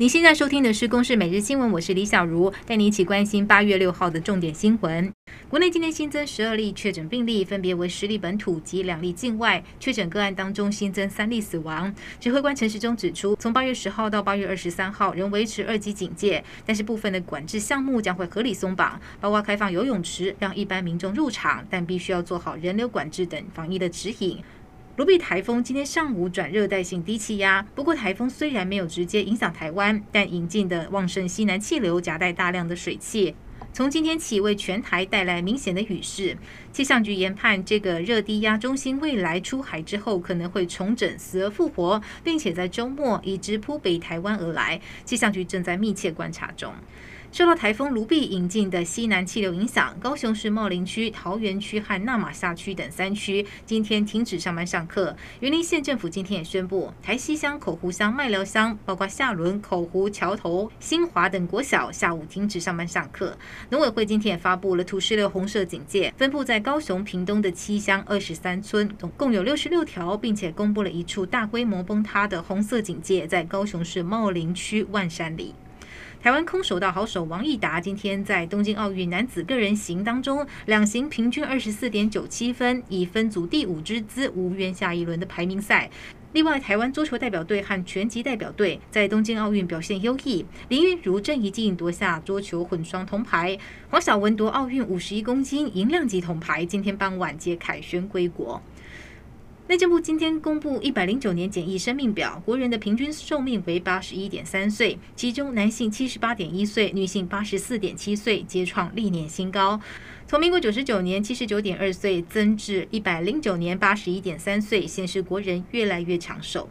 您现在收听的是《公视每日新闻》，我是李小茹，带你一起关心八月六号的重点新闻。国内今天新增十二例确诊病例，分别为十例本土及两例境外。确诊个案当中新增三例死亡。指挥官陈时中指出，从八月十号到八月二十三号仍维持二级警戒，但是部分的管制项目将会合理松绑，包括开放游泳池，让一般民众入场，但必须要做好人流管制等防疫的指引。卢碧台风今天上午转热带性低气压，不过台风虽然没有直接影响台湾，但引进的旺盛西南气流夹带大量的水汽，从今天起为全台带来明显的雨势。气象局研判，这个热低压中心未来出海之后可能会重整，死而复活，并且在周末移至扑北台湾而来。气象局正在密切观察中。受到台风卢碧引进的西南气流影响，高雄市茂林区、桃园区和那玛夏区等三区今天停止上班上课。云林县政府今天也宣布，台西乡、口湖乡、麦寮乡，包括下仑、口湖、桥头、新华等国小下午停止上班上课。农委会今天也发布了土石流红色警戒，分布在高雄屏东的七乡二十三村，总共有六十六条，并且公布了一处大规模崩塌的红色警戒，在高雄市茂林区万山里。台湾空手道好手王义达今天在东京奥运男子个人行当中，两型平均二十四点九七分，以分组第五之姿无缘下一轮的排名赛。另外，台湾桌球代表队和拳击代表队在东京奥运表现优异，林昀儒、郑怡静夺下桌球混双铜牌，黄晓雯夺奥运五十一公斤银量级铜牌，今天傍晚接凯旋归国。内政部今天公布一百零九年检疫生命表，国人的平均寿命为八十一点三岁，其中男性七十八点一岁，女性八十四点七岁，皆创历年新高。从民国九十九年七十九点二岁增至一百零九年八十一点三岁，显示国人越来越长寿。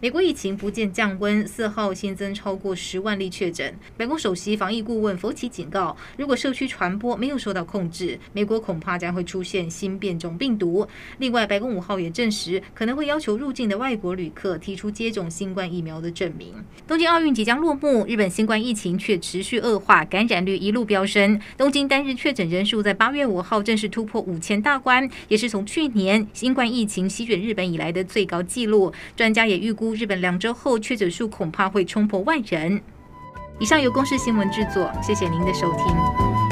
美国疫情不见降温，四号新增超过十万例确诊。白宫首席防疫顾问佛奇警告，如果社区传播没有受到控制，美国恐怕将会出现新变种病毒。另外，白宫五号也证实，时可能会要求入境的外国旅客提出接种新冠疫苗的证明。东京奥运即将落幕，日本新冠疫情却持续恶化，感染率一路飙升。东京单日确诊人数在八月五号正式突破五千大关，也是从去年新冠疫情席卷日本以来的最高纪录。专家也预估。日本两周后确诊数恐怕会冲破万人。以上由公视新闻制作，谢谢您的收听。